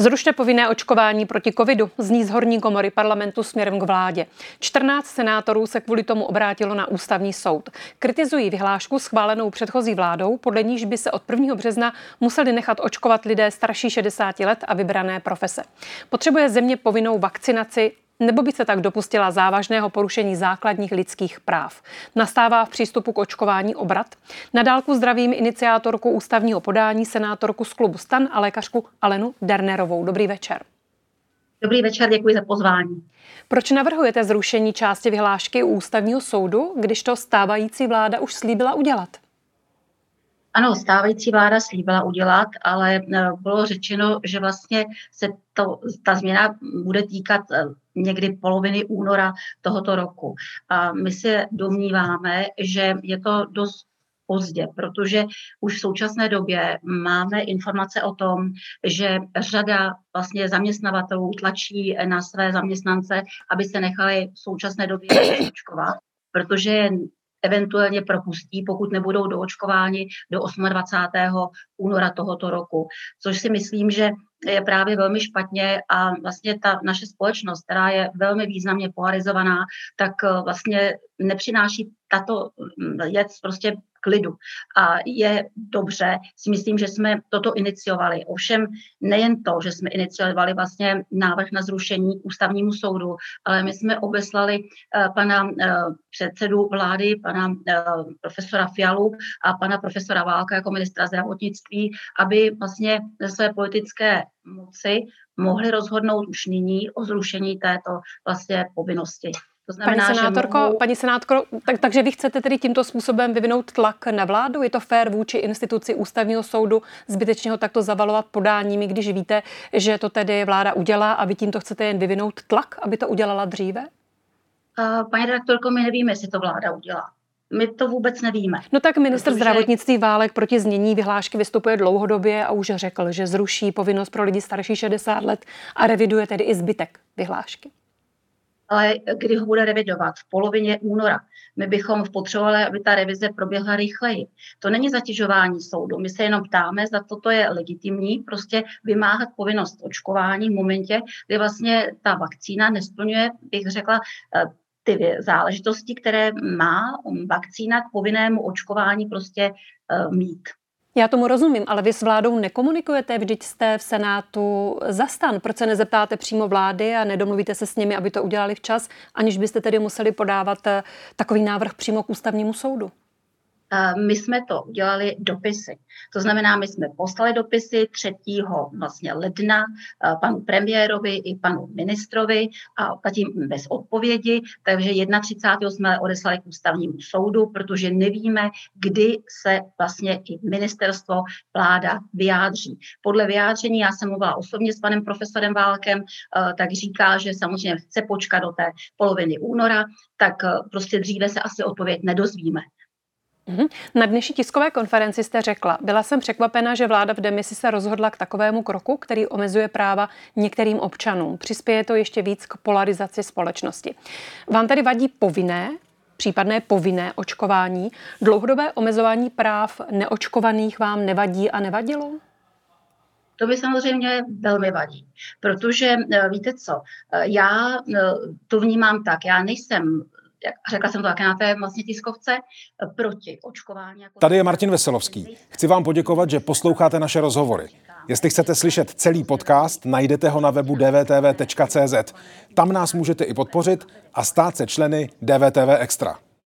Zrušte povinné očkování proti covidu, zní z horní komory parlamentu směrem k vládě. 14 senátorů se kvůli tomu obrátilo na ústavní soud. Kritizují vyhlášku schválenou předchozí vládou, podle níž by se od 1. března museli nechat očkovat lidé starší 60 let a vybrané profese. Potřebuje země povinnou vakcinaci nebo by se tak dopustila závažného porušení základních lidských práv. Nastává v přístupu k očkování obrat. Nadálku zdravím iniciátorku ústavního podání, senátorku z klubu Stan a lékařku Alenu Dernerovou. Dobrý večer. Dobrý večer, děkuji za pozvání. Proč navrhujete zrušení části vyhlášky u ústavního soudu, když to stávající vláda už slíbila udělat? Ano, stávající vláda slíbila udělat, ale eh, bylo řečeno, že vlastně se to, ta změna bude týkat eh, někdy poloviny února tohoto roku. A my se domníváme, že je to dost pozdě, protože už v současné době máme informace o tom, že řada vlastně zaměstnavatelů tlačí na své zaměstnance, aby se nechali v současné době očkovat, protože eventuálně propustí, pokud nebudou doočkováni do 28. února tohoto roku. Což si myslím, že je právě velmi špatně a vlastně ta naše společnost, která je velmi významně polarizovaná, tak eh, vlastně nepřináší tato věc mm, prostě klidu. A je dobře, si myslím, že jsme toto iniciovali. Ovšem nejen to, že jsme iniciovali vlastně návrh na zrušení ústavnímu soudu, ale my jsme obeslali uh, pana uh, předsedu vlády, pana uh, profesora Fialu a pana profesora Válka jako ministra zdravotnictví, aby vlastně ze své politické moci mohli rozhodnout už nyní o zrušení této vlastně povinnosti. To znamená, paní senátorko, mohou... paní senátorko tak, takže vy chcete tedy tímto způsobem vyvinout tlak na vládu? Je to fér vůči instituci ústavního soudu zbytečně ho takto zavalovat podáními, když víte, že to tedy vláda udělá a vy tímto chcete jen vyvinout tlak, aby to udělala dříve? Uh, paní redaktorko, my nevíme, jestli to vláda udělá. My to vůbec nevíme. No tak minister protože... zdravotnictví Válek proti znění vyhlášky vystupuje dlouhodobě a už řekl, že zruší povinnost pro lidi starší 60 let a reviduje tedy i zbytek vyhlášky ale kdy ho bude revidovat? V polovině února. My bychom potřebovali, aby ta revize proběhla rychleji. To není zatěžování soudu. My se jenom ptáme, zda toto je legitimní, prostě vymáhat povinnost očkování v momentě, kdy vlastně ta vakcína nesplňuje, bych řekla, eh, ty záležitosti, které má vakcína k povinnému očkování prostě eh, mít. Já tomu rozumím, ale vy s vládou nekomunikujete, vždyť jste v Senátu zastan. Proč se nezeptáte přímo vlády a nedomluvíte se s nimi, aby to udělali včas, aniž byste tedy museli podávat eh, takový návrh přímo k ústavnímu soudu? My jsme to udělali dopisy. To znamená, my jsme poslali dopisy 3. Vlastně ledna panu premiérovi i panu ministrovi a zatím bez odpovědi, takže 31. jsme odeslali k ústavnímu soudu, protože nevíme, kdy se vlastně i ministerstvo, vláda vyjádří. Podle vyjádření, já jsem mluvila osobně s panem profesorem Válkem, tak říká, že samozřejmě chce počkat do té poloviny února, tak prostě dříve se asi odpověď nedozvíme. Mhm. Na dnešní tiskové konferenci jste řekla, byla jsem překvapena, že vláda v demisi se rozhodla k takovému kroku, který omezuje práva některým občanům. Přispěje to ještě víc k polarizaci společnosti. Vám tedy vadí povinné, případné povinné očkování? Dlouhodobé omezování práv neočkovaných vám nevadí a nevadilo? To mi samozřejmě velmi vadí, protože eh, víte co, eh, já eh, to vnímám tak, já nejsem jak řekla jsem to také na té vlastně tiskovce, proti očkování. Jako Tady je Martin Veselovský. Chci vám poděkovat, že posloucháte naše rozhovory. Jestli chcete slyšet celý podcast, najdete ho na webu dvtv.cz. Tam nás můžete i podpořit a stát se členy DVTV Extra.